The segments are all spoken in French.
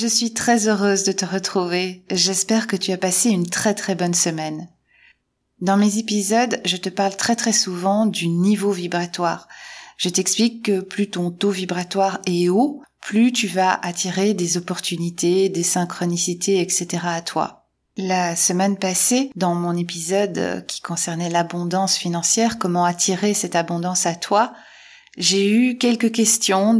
Je suis très heureuse de te retrouver. J'espère que tu as passé une très très bonne semaine. Dans mes épisodes, je te parle très très souvent du niveau vibratoire. Je t'explique que plus ton taux vibratoire est haut, plus tu vas attirer des opportunités, des synchronicités, etc. à toi. La semaine passée, dans mon épisode qui concernait l'abondance financière, comment attirer cette abondance à toi, j'ai eu quelques questions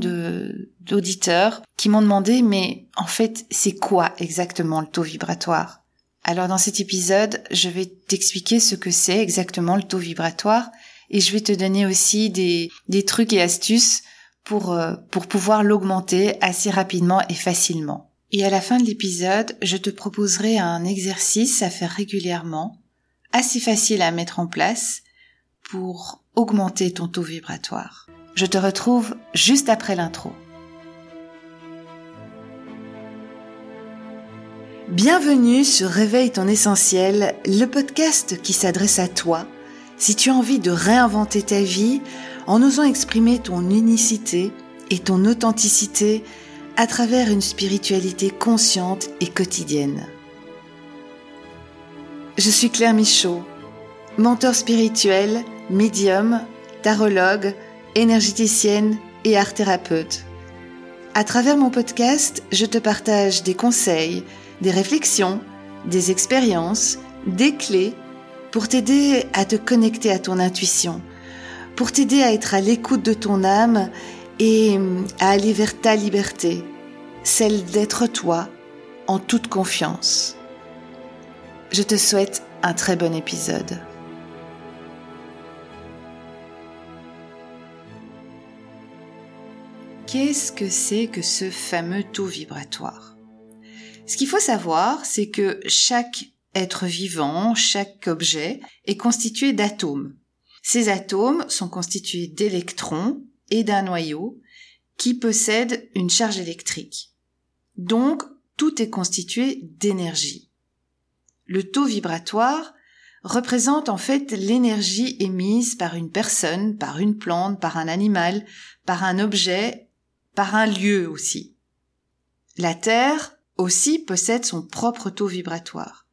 d'auditeurs qui m'ont demandé mais en fait c'est quoi exactement le taux vibratoire? Alors dans cet épisode, je vais t'expliquer ce que c'est exactement le taux vibratoire et je vais te donner aussi des des trucs et astuces pour euh, pour pouvoir l'augmenter assez rapidement et facilement. Et à la fin de l'épisode, je te proposerai un exercice à faire régulièrement, assez facile à mettre en place pour augmenter ton taux vibratoire. Je te retrouve juste après l'intro. Bienvenue sur Réveille ton essentiel, le podcast qui s'adresse à toi si tu as envie de réinventer ta vie en osant exprimer ton unicité et ton authenticité à travers une spiritualité consciente et quotidienne. Je suis Claire Michaud, mentor spirituel, médium, tarologue, énergéticienne et art thérapeute. À travers mon podcast, je te partage des conseils, des réflexions, des expériences, des clés pour t'aider à te connecter à ton intuition, pour t'aider à être à l'écoute de ton âme et à aller vers ta liberté, celle d'être toi en toute confiance. Je te souhaite un très bon épisode. Qu'est-ce que c'est que ce fameux taux vibratoire? Ce qu'il faut savoir, c'est que chaque être vivant, chaque objet est constitué d'atomes. Ces atomes sont constitués d'électrons et d'un noyau qui possède une charge électrique. Donc, tout est constitué d'énergie. Le taux vibratoire représente en fait l'énergie émise par une personne, par une plante, par un animal, par un objet par un lieu aussi. La Terre aussi possède son propre taux vibratoire.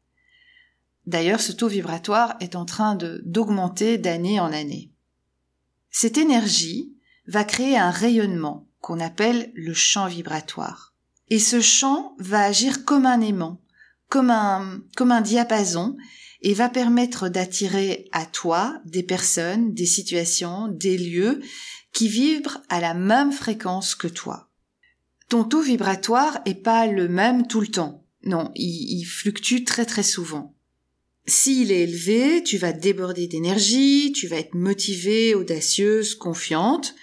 D'ailleurs, ce taux vibratoire est en train d'augmenter d'année en année. Cette énergie va créer un rayonnement qu'on appelle le champ vibratoire. Et ce champ va agir comme un aimant, comme un, comme un diapason, et va permettre d'attirer à toi des personnes, des situations, des lieux qui vibre à la même fréquence que toi. Ton taux vibratoire est pas le même tout le temps. Non, il, fluctue très très souvent. S'il est élevé, tu vas déborder d'énergie, tu vas être motivée, audacieuse, confiante,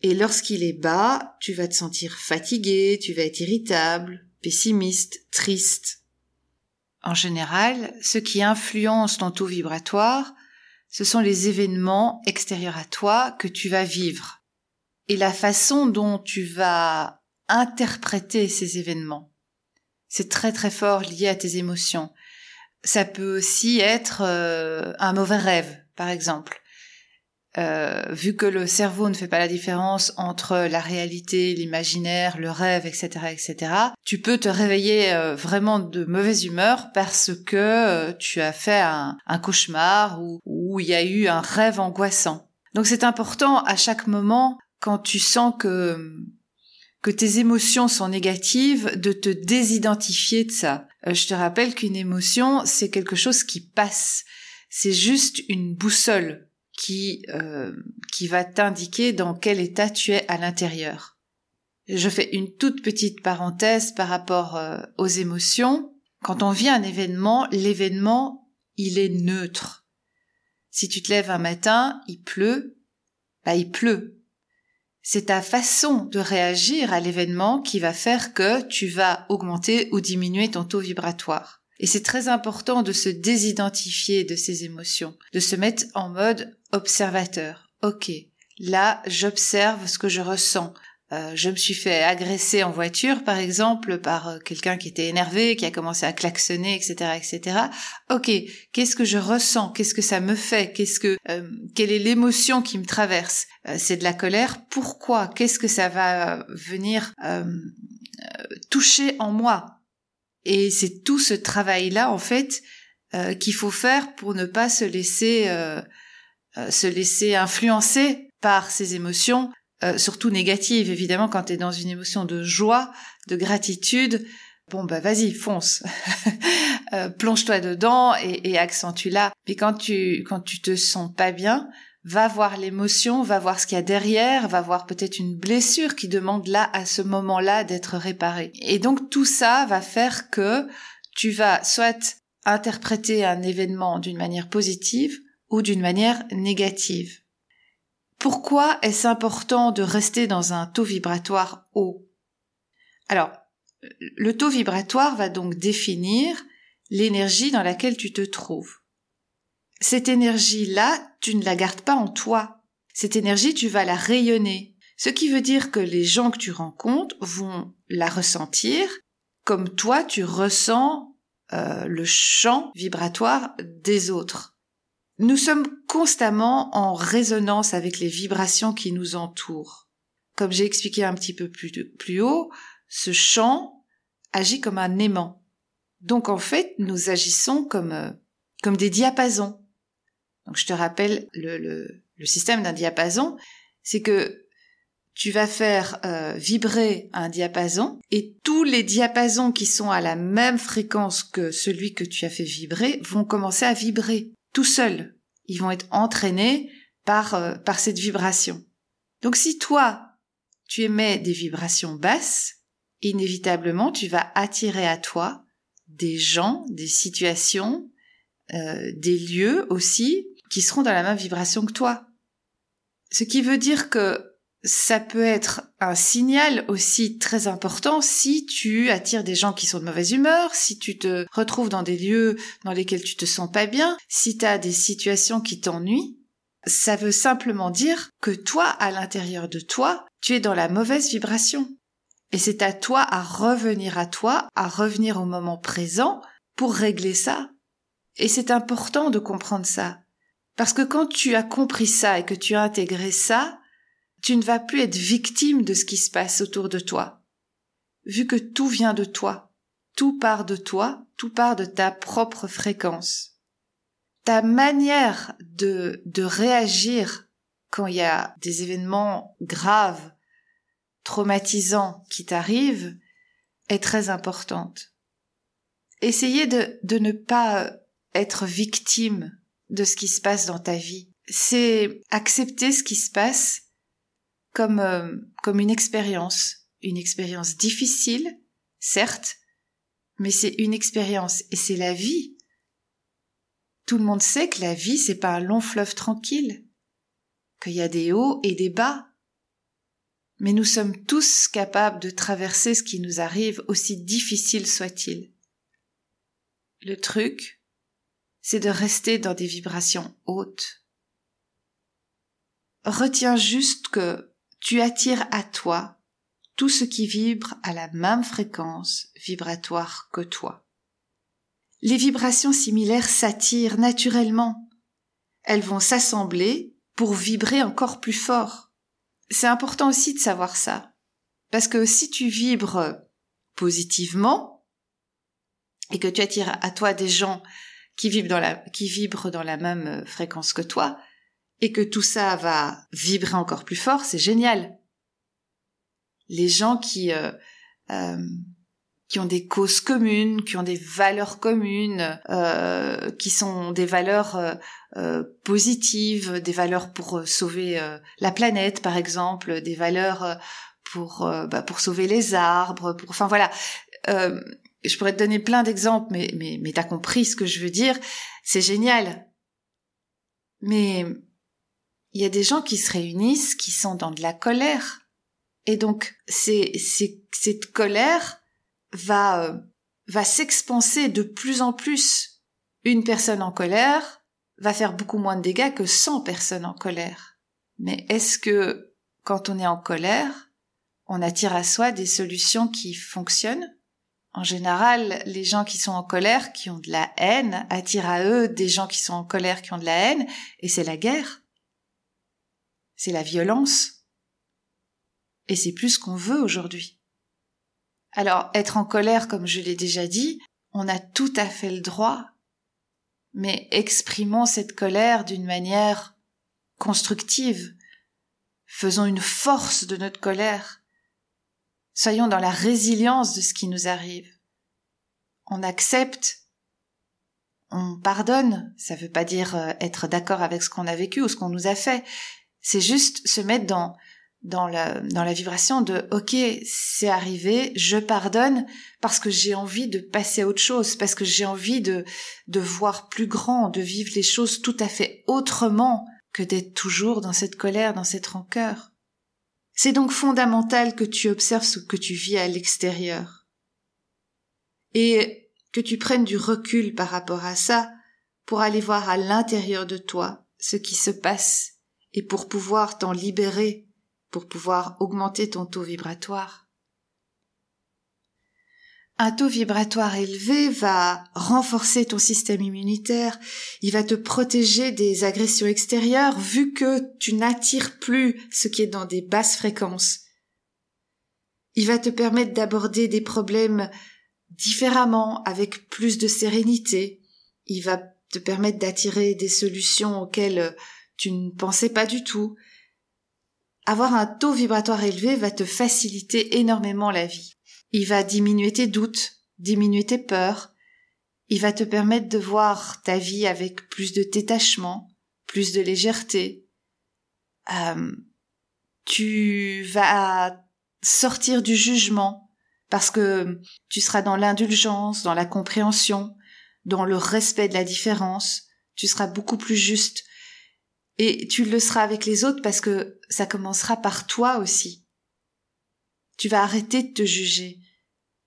et lorsqu'il est bas, tu vas te sentir fatigué, tu vas être irritable, pessimiste, triste. En général, ce qui influence ton taux vibratoire, ce sont les événements extérieurs à toi que tu vas vivre et la façon dont tu vas interpréter ces événements. C'est très très fort lié à tes émotions. Ça peut aussi être euh, un mauvais rêve, par exemple. Euh, vu que le cerveau ne fait pas la différence entre la réalité, l'imaginaire, le rêve, etc., etc., tu peux te réveiller euh, vraiment de mauvaise humeur parce que tu as fait un, cauchemar ou il y a eu un rêve angoissant. Donc c'est important à chaque moment, quand tu sens que que tes émotions sont négatives, de te désidentifier de ça. je te rappelle qu'une émotion, c'est quelque chose qui passe. C'est juste une boussole qui, euh, qui va t'indiquer dans quel état tu es à l'intérieur. Je fais une toute petite parenthèse par rapport euh, aux émotions. Quand on vit un événement, l'événement, il est neutre. Si tu te lèves un matin, il pleut, bah il pleut. C'est ta façon de réagir à l'événement qui va faire que tu vas augmenter ou diminuer ton taux vibratoire. Et c'est très important de se désidentifier de ces émotions, de se mettre en mode observateur. Ok, là j'observe ce que je ressens. Euh, je me suis fait agresser en voiture, par exemple, par euh, quelqu'un qui était énervé, qui a commencé à klaxonner, etc., etc. Ok, qu'est-ce que je ressens? Qu'est-ce que ça me fait? Qu'est-ce que euh, quelle est l'émotion qui me traverse? C'est de la colère. Pourquoi? Qu'est-ce que ça va venir toucher en moi? Et c'est tout ce travail-là, en fait, euh, qu'il faut faire pour ne pas se laisser euh, euh, se laisser influencer par ces émotions, surtout négatives. Évidemment, quand tu es dans une émotion de joie, de gratitude, bon bah vas-y, fonce, plonge-toi dedans et, et accentue-la. Mais quand tu quand tu te sens pas bien, va voir l'émotion, va voir ce qu'il y a derrière, va voir peut-être une blessure qui demande là, à ce moment-là, d'être réparée. Et donc tout ça va faire que tu vas soit interpréter un événement d'une manière positive ou d'une manière négative. Pourquoi est-ce important de rester dans un taux vibratoire haut? Alors, le taux vibratoire va donc définir l'énergie dans laquelle tu te trouves cette énergie-là, tu ne la gardes pas en toi. Cette énergie, tu vas la rayonner. Ce qui veut dire que les gens que tu rencontres vont la ressentir comme toi, tu ressens euh, le champ vibratoire des autres. Nous sommes constamment en résonance avec les vibrations qui nous entourent. Comme j'ai expliqué un petit peu plus, plus haut, ce champ agit comme un aimant. Donc en fait, nous agissons comme, euh, comme des diapasons. Donc je te rappelle le, le, système d'un diapason, c'est que tu vas faire euh, vibrer un diapason et tous les diapasons qui sont à la même fréquence que celui que tu as fait vibrer vont commencer à vibrer tout seuls. Ils vont être entraînés par, euh, par cette vibration. Donc si toi, tu émets des vibrations basses, inévitablement tu vas attirer à toi des gens, des situations, euh, des lieux aussi qui seront dans la même vibration que toi. Ce qui veut dire que ça peut être un signal aussi très important si tu attires des gens qui sont de mauvaise humeur, si tu te retrouves dans des lieux dans lesquels tu te sens pas bien, si tu as des situations qui t'ennuient. Ça veut simplement dire que toi, à l'intérieur de toi, tu es dans la mauvaise vibration. Et c'est à toi à revenir à toi, à revenir au moment présent pour régler ça. Et c'est important de comprendre ça. Parce que quand tu as compris ça et que tu as intégré ça, tu ne vas plus être victime de ce qui se passe autour de toi. Vu que tout vient de toi, tout part de toi, tout part de ta propre fréquence. Ta manière de, de réagir quand il y a des événements graves, traumatisants qui t'arrivent est très importante. Essayez de, de ne pas être victime de ce qui se passe dans ta vie. C'est accepter ce qui se passe comme, euh, comme une expérience. Une expérience difficile, certes, mais c'est une expérience et c'est la vie. Tout le monde sait que la vie, c'est pas un long fleuve tranquille, qu'il y a des hauts et des bas. Mais nous sommes tous capables de traverser ce qui nous arrive, aussi difficile soit-il. Le truc, c'est de rester dans des vibrations hautes. Retiens juste que tu attires à toi tout ce qui vibre à la même fréquence vibratoire que toi. Les vibrations similaires s'attirent naturellement. Elles vont s'assembler pour vibrer encore plus fort. C'est important aussi de savoir ça. Parce que si tu vibres positivement et que tu attires à toi des gens qui vibrent dans la, même fréquence que toi, et que tout ça va vibrer encore plus fort, c'est génial. Les gens qui, euh, euh, qui ont des causes communes, qui ont des valeurs communes, euh, qui sont des valeurs euh, euh positives, des valeurs pour sauver la planète, par exemple, des valeurs pour bah, pour sauver les arbres, pour, enfin voilà je pourrais te donner plein d'exemples, mais, mais, mais t'as compris ce que je veux dire. C'est génial. Mais il y a des gens qui se réunissent, qui sont dans de la colère. Et donc, c'est, c'est, cette colère va, euh, va s'expanser de plus en plus. Une personne en colère va faire beaucoup moins de dégâts que 100 personnes en colère. Mais est-ce que, quand on est en colère, on attire à soi des solutions qui fonctionnent? En général, les gens qui sont en colère, qui ont de la haine, attirent à eux des gens qui sont en colère, qui ont de la haine, et c'est la guerre. C'est la violence. Et c'est plus ce qu'on veut aujourd'hui. Alors, être en colère, comme je l'ai déjà dit, on a tout à fait le droit, mais exprimons cette colère d'une manière constructive. Faisons une force de notre colère. Soyons dans la résilience de ce qui nous arrive. On accepte, on pardonne. Ça ne veut pas dire euh, être d'accord avec ce qu'on a vécu ou ce qu'on nous a fait. C'est juste se mettre dans dans la, dans la vibration de OK, c'est arrivé, je pardonne parce que j'ai envie de passer à autre chose, parce que j'ai envie de, de voir plus grand, de vivre les choses tout à fait autrement que d'être toujours dans cette colère, dans cette rancœur. C'est donc fondamental que tu observes ce que tu vis à l'extérieur. Et que tu prennes du recul par rapport à ça pour aller voir à l'intérieur de toi ce qui se passe et pour pouvoir t'en libérer pour pouvoir augmenter ton taux vibratoire. Un taux vibratoire élevé va renforcer ton système immunitaire, il va te protéger des agressions extérieures vu que tu n'attires plus ce qui est dans des basses fréquences. Il va te permettre d'aborder des problèmes différemment, avec plus de sérénité. Il va te permettre d'attirer des solutions auxquelles tu ne pensais pas du tout avoir un taux vibratoire élevé va te faciliter énormément la vie. Il va diminuer tes doutes, diminuer tes peurs, il va te permettre de voir ta vie avec plus de détachement, plus de légèreté. Euh, tu vas sortir du jugement parce que tu seras dans l'indulgence, dans la compréhension, dans le respect de la différence, tu seras beaucoup plus juste, et tu le seras avec les autres parce que ça commencera par toi aussi. Tu vas arrêter de te juger.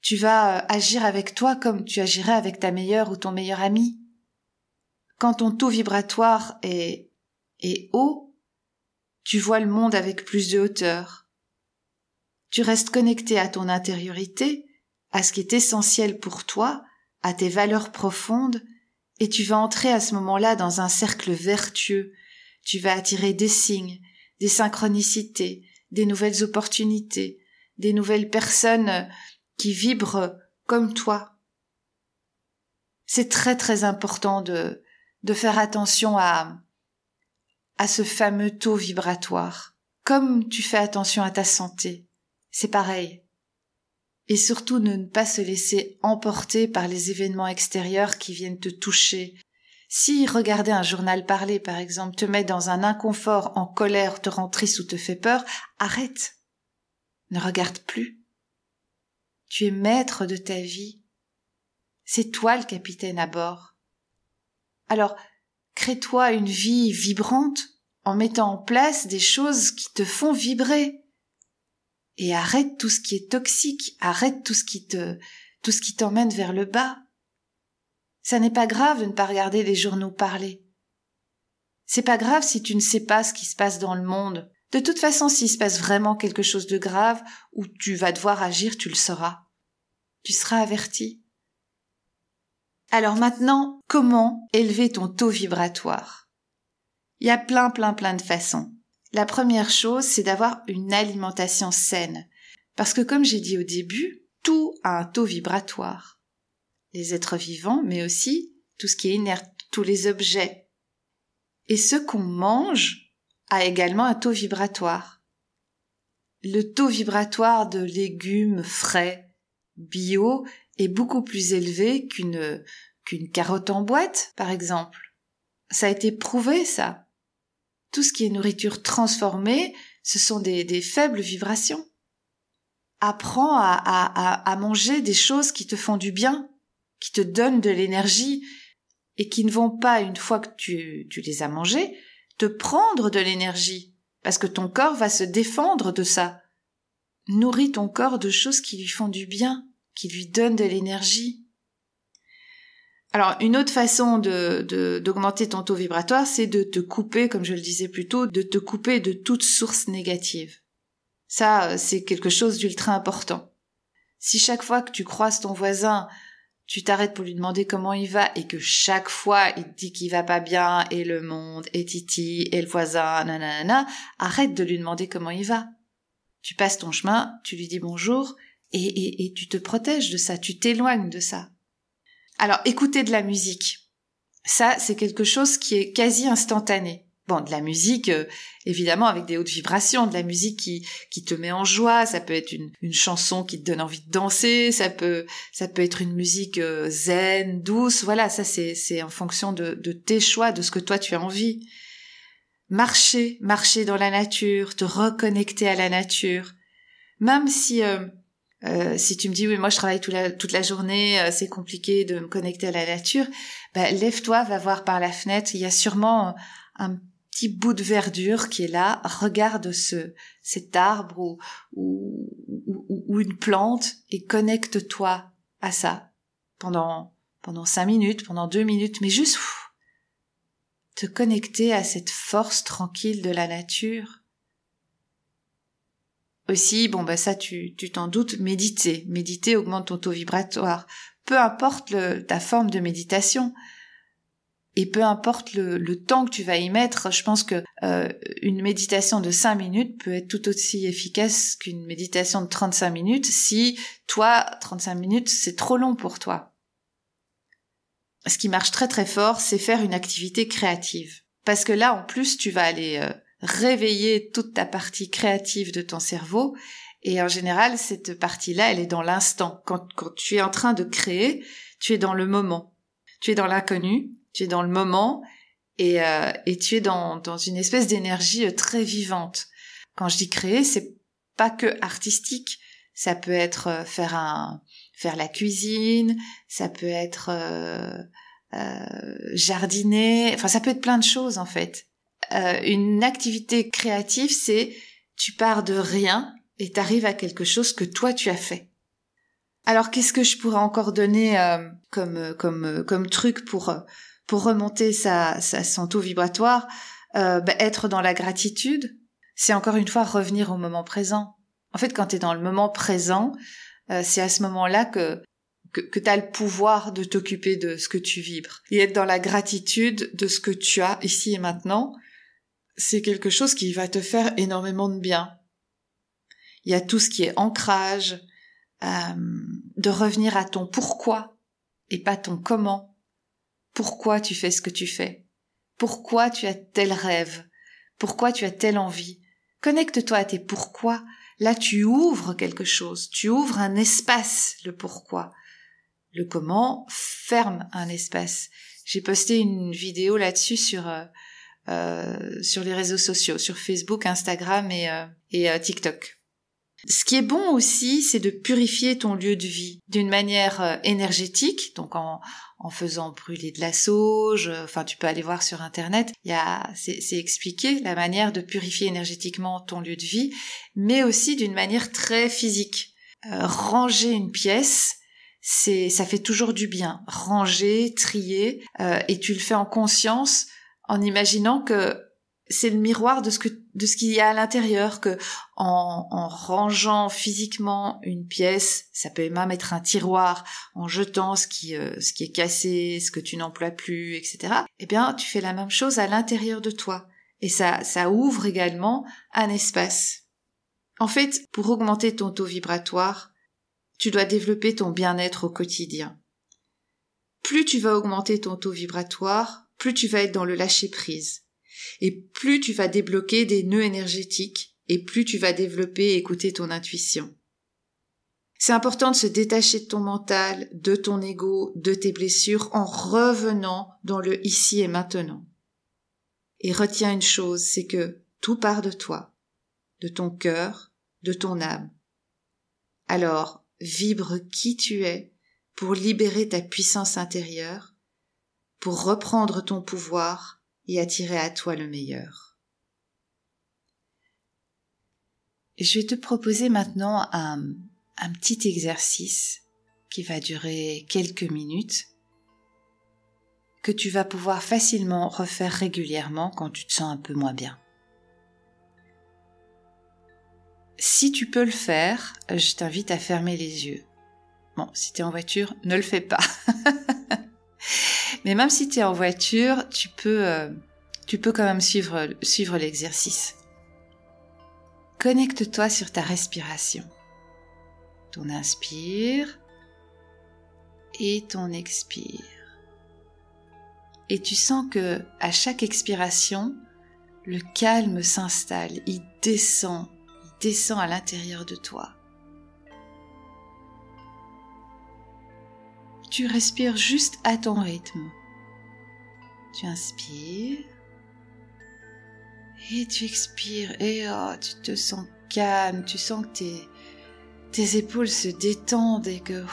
Tu vas euh, agir avec toi comme tu agirais avec ta meilleure ou ton meilleur ami. Quand ton taux vibratoire est, est haut, tu vois le monde avec plus de hauteur. Tu restes connecté à ton intériorité, à ce qui est essentiel pour toi, à tes valeurs profondes, et tu vas entrer à ce moment-là dans un cercle vertueux tu vas attirer des signes, des synchronicités, des nouvelles opportunités, des nouvelles personnes qui vibrent comme toi. C'est très très important de, de faire attention à, à ce fameux taux vibratoire. Comme tu fais attention à ta santé, c'est pareil. Et surtout ne pas se laisser emporter par les événements extérieurs qui viennent te toucher, si regarder un journal parlé, par exemple, te met dans un inconfort, en colère, te rend triste ou te fait peur, arrête. Ne regarde plus. Tu es maître de ta vie. C'est toi le capitaine à bord. Alors, crée-toi une vie vibrante en mettant en place des choses qui te font vibrer. Et arrête tout ce qui est toxique, arrête tout ce qui te, tout ce qui t'emmène vers le bas. Ça n'est pas grave de ne pas regarder les journaux parler. C'est pas grave si tu ne sais pas ce qui se passe dans le monde. De toute façon, s'il se passe vraiment quelque chose de grave, ou tu vas devoir agir, tu le sauras. Tu seras averti. Alors maintenant, comment élever ton taux vibratoire? Il y a plein, plein, plein de façons. La première chose, c'est d'avoir une alimentation saine. Parce que comme j'ai dit au début, tout a un taux vibratoire les êtres vivants, mais aussi tout ce qui est inerte, tous les objets. Et ce qu'on mange a également un taux vibratoire. Le taux vibratoire de légumes frais, bio, est beaucoup plus élevé qu'une qu'une carotte en boîte, par exemple. Ça a été prouvé, ça. Tout ce qui est nourriture transformée, ce sont des, des faibles vibrations. Apprends à, à, à manger des choses qui te font du bien, qui te donnent de l'énergie et qui ne vont pas, une fois que tu, tu les as mangés, te prendre de l'énergie, parce que ton corps va se défendre de ça. Nourris ton corps de choses qui lui font du bien, qui lui donnent de l'énergie. Alors, une autre façon de, d'augmenter ton taux vibratoire, c'est de te couper, comme je le disais plus tôt, de te couper de toute source négative. Ça, c'est quelque chose d'ultra important. Si chaque fois que tu croises ton voisin tu t'arrêtes pour lui demander comment il va et que chaque fois il te dit qu'il va pas bien et le monde et Titi et le voisin nanana, arrête de lui demander comment il va. Tu passes ton chemin, tu lui dis bonjour et, et tu te protèges de ça, tu t'éloignes de ça. Alors, écouter de la musique, ça, c'est quelque chose qui est quasi instantané. Bon, de la musique, euh, évidemment, avec des hautes vibrations, de la musique qui, qui te met en joie. Ça peut être une, une chanson qui te donne envie de danser. Ça peut, ça peut être une musique euh, zen, douce. Voilà, ça c'est, c'est en fonction de, de tes choix, de ce que toi tu as envie. Marcher, marcher dans la nature, te reconnecter à la nature. Même si euh, euh, si tu me dis oui moi je travaille toute la, toute la journée euh, c'est compliqué de me connecter à la nature bah, lève-toi va voir par la fenêtre il y a sûrement un petit bout de verdure qui est là regarde ce cet arbre ou ou, ou, une plante et connecte-toi à ça pendant pendant cinq minutes pendant deux minutes mais juste te connecter à cette force tranquille de la nature aussi, bon bah ça tu tu t'en doutes, méditer. Méditer augmente ton taux vibratoire. Peu importe le, ta forme de méditation et peu importe le, temps que tu vas y mettre, je pense que euh, une méditation de 5 minutes peut être tout aussi efficace qu'une méditation de 35 minutes si toi 35 minutes c'est trop long pour toi. Ce qui marche très très fort, c'est faire une activité créative. Parce que là, en plus, tu vas aller euh, réveiller toute ta partie créative de ton cerveau. Et en général, cette partie-là, elle est dans l'instant. Quand, tu es en train de créer, tu es dans le moment. Tu es dans l'inconnu, tu es dans le moment, et, euh, et tu es dans, dans une espèce d'énergie euh, très vivante. Quand je dis créer, c'est pas que artistique. Ça peut être euh, faire un, faire la cuisine, ça peut être jardiner, enfin ça peut être plein de choses en fait. Euh, une activité créative, c'est tu pars de rien et t'arrives à quelque chose que toi tu as fait. Alors qu'est-ce que je pourrais encore donner euh, comme comme comme truc pour pour remonter sa, sa son taux vibratoire euh, bah, Être dans la gratitude, c'est encore une fois revenir au moment présent. En fait, quand tu es dans le moment présent, c'est à ce moment-là que que, que tu as le pouvoir de t'occuper de ce que tu vibres et être dans la gratitude de ce que tu as ici et maintenant c'est quelque chose qui va te faire énormément de bien. Il y a tout ce qui est ancrage, euh, de revenir à ton pourquoi et pas ton comment. Pourquoi tu fais ce que tu fais? Pourquoi tu as tel rêve? Pourquoi tu as telle envie? Connecte-toi à tes pourquoi. Là, tu ouvres quelque chose, tu ouvres un espace, le pourquoi. Le comment ferme un espace. J'ai posté une vidéo là-dessus sur euh, euh, sur les réseaux sociaux, sur Facebook, Instagram et, euh, et TikTok. Ce qui est bon aussi, c'est de purifier ton lieu de vie d'une manière énergétique, donc en, en faisant brûler de la sauge. Enfin, tu peux aller voir sur internet. C'est expliqué la manière de purifier énergétiquement ton lieu de vie, mais aussi d'une manière très physique. ranger une pièce, c'est, ça fait toujours du bien. Ranger, trier, et tu le fais en conscience en imaginant que c'est le miroir de ce que de ce qu'il y a à l'intérieur que en, en, rangeant physiquement une pièce ça peut même être un tiroir en jetant ce qui euh, ce qui est cassé ce que tu n'emploies plus etc eh bien tu fais la même chose à l'intérieur de toi. Et ça ça ouvre également un espace. En fait pour augmenter ton taux vibratoire tu dois développer ton bien-être au quotidien. Plus tu vas augmenter ton taux vibratoire plus tu vas être dans le lâcher prise. Et plus tu vas débloquer des nœuds énergétiques et plus tu vas développer et écouter ton intuition. C'est important de se détacher de ton mental, de ton ego, de tes blessures en revenant dans le ici et maintenant. Et retiens une chose, c'est que tout part de toi, de ton cœur, de ton âme. Alors, vibre qui tu es pour libérer ta puissance intérieure pour reprendre ton pouvoir et attirer à toi le meilleur. Je vais te proposer maintenant un, un petit exercice qui va durer quelques minutes, que tu vas pouvoir facilement refaire régulièrement quand tu te sens un peu moins bien. Si tu peux le faire, je t'invite à fermer les yeux. Bon, si tu es en voiture, ne le fais pas. Mais même si tu es en voiture, tu peux, euh, tu peux quand même suivre, suivre l'exercice. Connecte-toi sur ta respiration. ton inspire et ton expire. Et tu sens que à chaque expiration, le calme s'installe, il descend, il descend à l'intérieur de toi. Tu respires juste à ton rythme. Tu inspires et tu expires et oh, tu te sens calme, tu sens que tes, tes épaules se détendent et que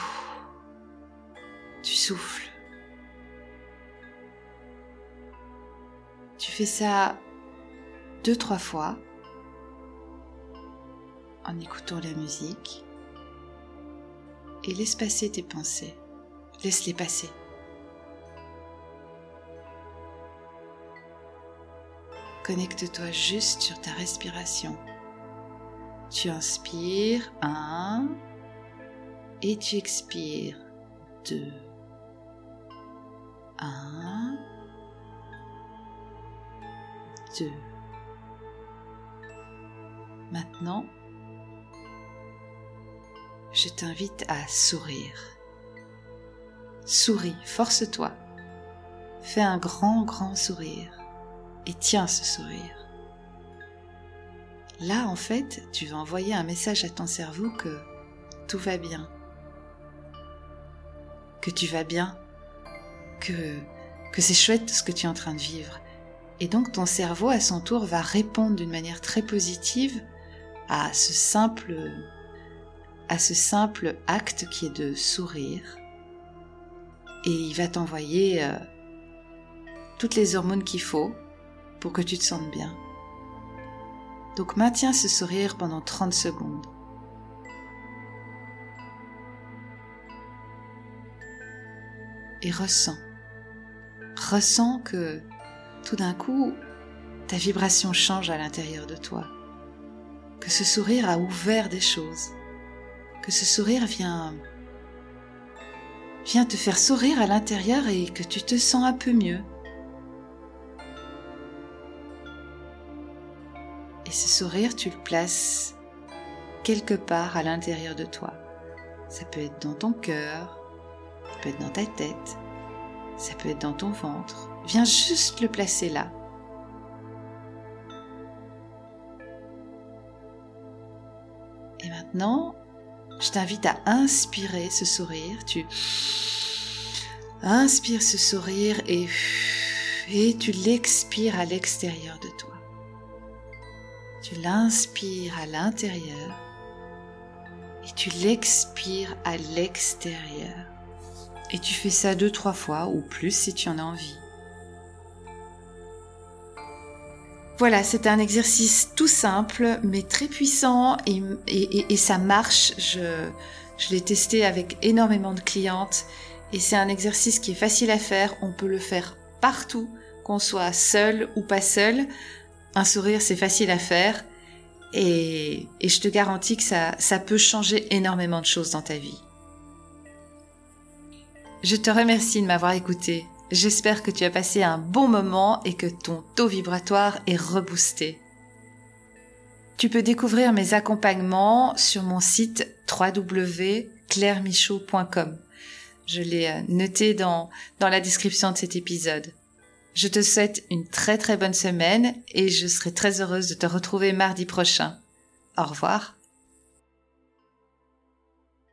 tu souffles. Tu fais ça deux, trois fois en écoutant la musique et laisse passer tes pensées. Laisse-les passer. Connecte-toi juste sur ta respiration. Tu inspires, un, et tu expires, deux. Un, deux. Maintenant, je t'invite à sourire. Souris, force-toi. Fais un grand, grand sourire et tiens ce sourire. Là, en fait, tu vas envoyer un message à ton cerveau que tout va bien, que tu vas bien, que, que c'est chouette ce que tu es en train de vivre. Et donc ton cerveau, à son tour, va répondre d'une manière très positive à ce simple, à ce simple acte qui est de sourire. Et il va t'envoyer euh, toutes les hormones qu'il faut pour que tu te sentes bien. Donc maintiens ce sourire pendant 30 secondes. Et ressens. Ressens que tout d'un coup, ta vibration change à l'intérieur de toi. Que ce sourire a ouvert des choses. Que ce sourire vient vient te faire sourire à l'intérieur et que tu te sens un peu mieux. Et ce sourire, tu le places quelque part à l'intérieur de toi. Ça peut être dans ton cœur, ça peut être dans ta tête, ça peut être dans ton ventre. Viens juste le placer là. Et maintenant, je t'invite à inspirer ce sourire. Tu inspires ce sourire et, et tu l'expires à l'extérieur de toi. Tu l'inspires à l'intérieur et tu l'expires à l'extérieur. Et tu fais ça deux, trois fois ou plus si tu en as envie. Voilà, c'est un exercice tout simple mais très puissant et, ça marche. Je, l'ai testé avec énormément de clientes et c'est un exercice qui est facile à faire. On peut le faire partout, qu'on soit seul ou pas seul. Un sourire, c'est facile à faire. Et, je te garantis que ça peut changer énormément de choses dans ta vie. Je te remercie de m'avoir écouté. J'espère que tu as passé un bon moment et que ton taux vibratoire est reboosté. Tu peux découvrir mes accompagnements sur mon site www.clairemichaud.com. Je l'ai euh, noté dans, dans la description de cet épisode. Je te souhaite une très très bonne semaine et je serai très heureuse de te retrouver mardi prochain. Au revoir.